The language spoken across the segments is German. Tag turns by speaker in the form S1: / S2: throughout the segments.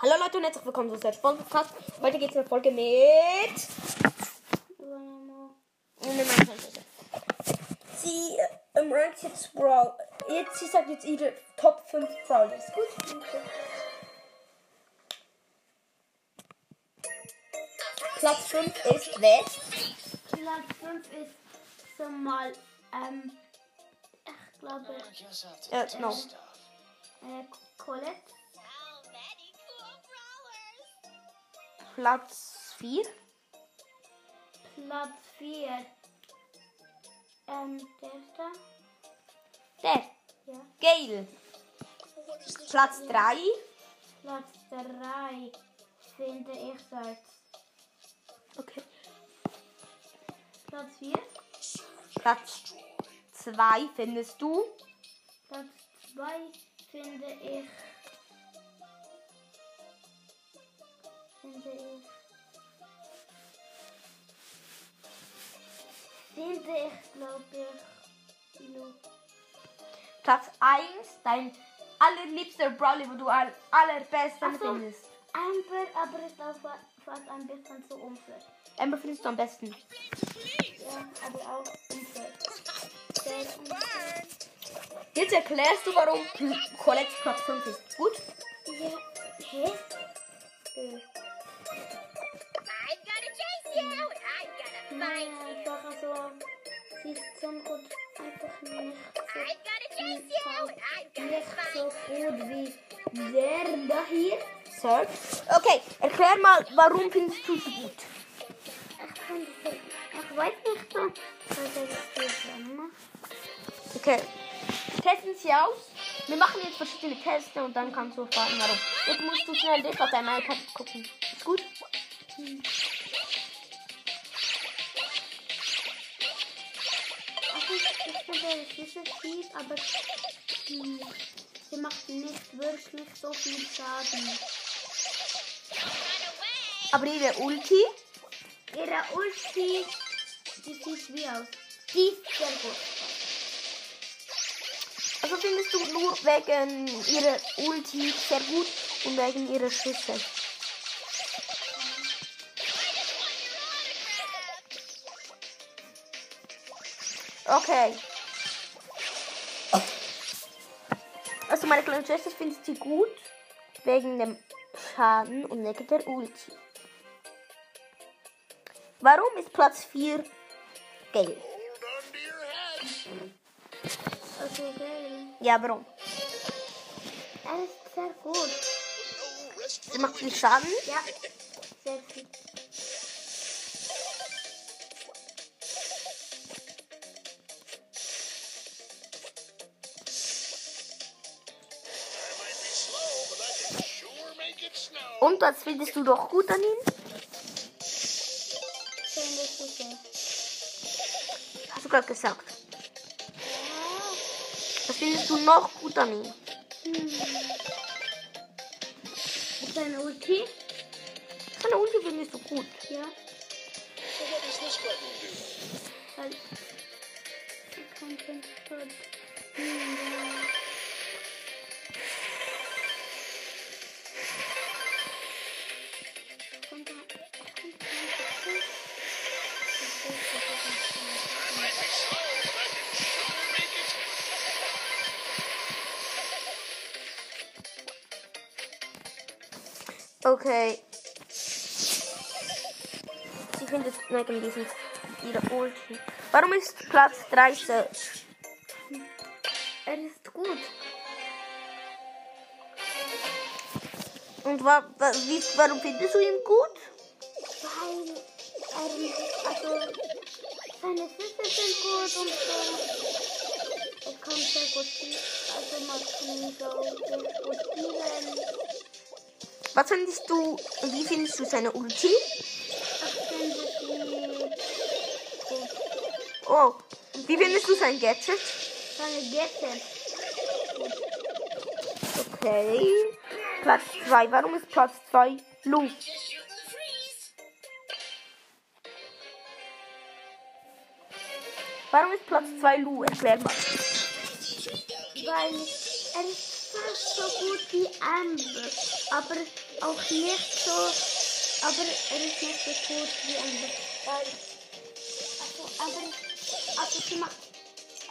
S1: Hallo Leute und herzlich willkommen zu Search Podcast. Heute geht es in der Folge mit. Sie ähm, rankt jetzt Brawl. Jetzt, sie sagt jetzt ihre Top 5 Brawlers. Gut. Platz 5 ist wer?
S2: Platz 5 ist so mal, ähm, ich glaube,
S1: Ja, no.
S2: äh, Colette.
S1: Platz 4.
S2: Platz 4, ähm, der ist da.
S1: Der.
S2: Ja.
S1: Gail. Platz 3.
S2: Platz 3 finde ich dort.
S1: Okay.
S2: Platz 4,
S1: Platz 2 findest du.
S2: Platz 2 finde ich. Finde ich. Finde ich, glaube ich. Lu.
S1: Platz 1, dein allerliebster Brawler, wo du am allerbesten
S2: so.
S1: findest.
S2: Amber, aber auch fa- fast ein bisschen zu unfair.
S1: Amber findest du am besten.
S2: Ja, aber auch unfair.
S1: Jetzt erklärst du, warum Colette Platz 5 ist. Gut?
S2: Nicht so gut wie der da hier.
S1: Search. Okay, erklär mal, warum findest du sie gut?
S2: Ich weiß nicht so.
S1: Okay. Testen sie aus. Wir machen jetzt verschiedene Tests und dann kannst du erfahren, warum. Jetzt musst du schnell das auf deinem iPad gucken.
S2: Ich finde, es ist fies, aber hm, sie macht nicht wirklich so viel Schaden.
S1: Aber ihre Ulti,
S2: Ihre Ulti, die sieht wie aus. Die ist sehr gut.
S1: also findest du nur wegen ihrer Ulti sehr gut und wegen ihrer Schüsse. Okay. Also meine kleine Schwester findet sie gut wegen dem Schaden und wegen der Ulti. Warum ist Platz 4 gelb?
S2: Also, geil.
S1: Ja, warum?
S2: Er ist sehr gut.
S1: Sie macht viel Schaden.
S2: Ja, sehr viel.
S1: Und was findest du doch gut an ihm? Hast du gerade gesagt. Was findest du noch gut an ihm?
S2: Seine Ulti?
S1: Seine Ulti findest du gut.
S2: Ja. Ich kann
S1: Okay. Sie findet wegen diesem ihre Ulti. Warum ist Platz 3 Search?
S2: Er ist gut.
S1: Und wa wa wie, warum findest du ihn gut?
S2: Weil er, also, seine Füße sind gut und so. Er kann sehr gut spielen. Also man kann so gut spielen.
S1: Was findest du, wie findest du seine Ulti? Oh, wie findest du sein Gadget?
S2: Seine Gadgets.
S1: Okay. Platz 2. Warum ist Platz 2 Lu? Warum ist Platz 2 Lu? Erklär mal.
S2: Weil er fast so gut wie Amber, aber auch nicht so, aber er ist nicht so gut wie Amber. Weil, also, aber, also, sie macht,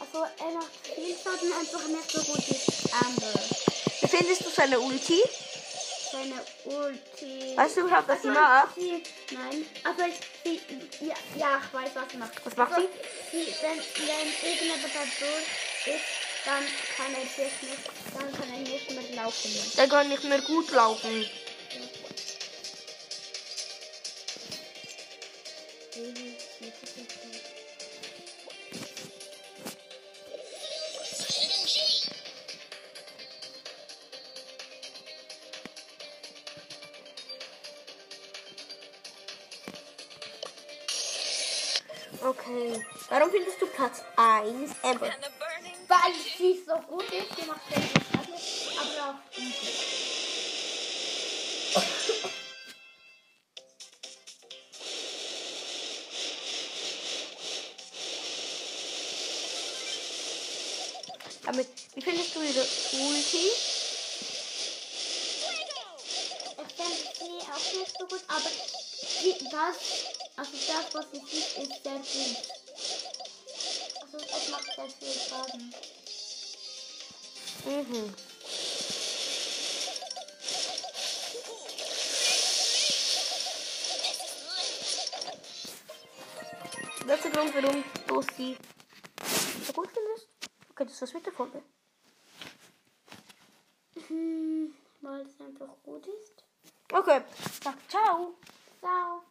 S2: also er macht viel Schaden, einfach nicht so gut wie Amber.
S1: Wie findest du seine Ulti?
S2: Seine Ulti.
S1: Weißt du überhaupt, was sie
S2: Also,
S1: macht?
S2: Sie, nein, aber sie, ja, ja, ich weiß, was sie macht.
S1: Was macht
S2: also, sie? Wenn, wenn irgendjemand da durch ist, dann kann er sich nicht, dann kann er nicht mehr laufen.
S1: Der kann nicht mehr gut laufen. Okay. Warum findest du Platz 1 Amber?
S2: Weil sie so gut ist, sie macht sehr viel Schaden, aber auch easy.
S1: Damit, wie findest du ihre Ulti?
S2: Ich finde sie auch nicht so gut, aber sie, das, also das, was sie sieht, ist sehr gut. Sehr viel Schaden.
S1: Mhm. Das ist der Grund, warum du sie so gut findest. Okay, das war's mit der Folge.
S2: Hm, weil es einfach gut ist.
S1: Okay, sag ciao.
S2: Ciao.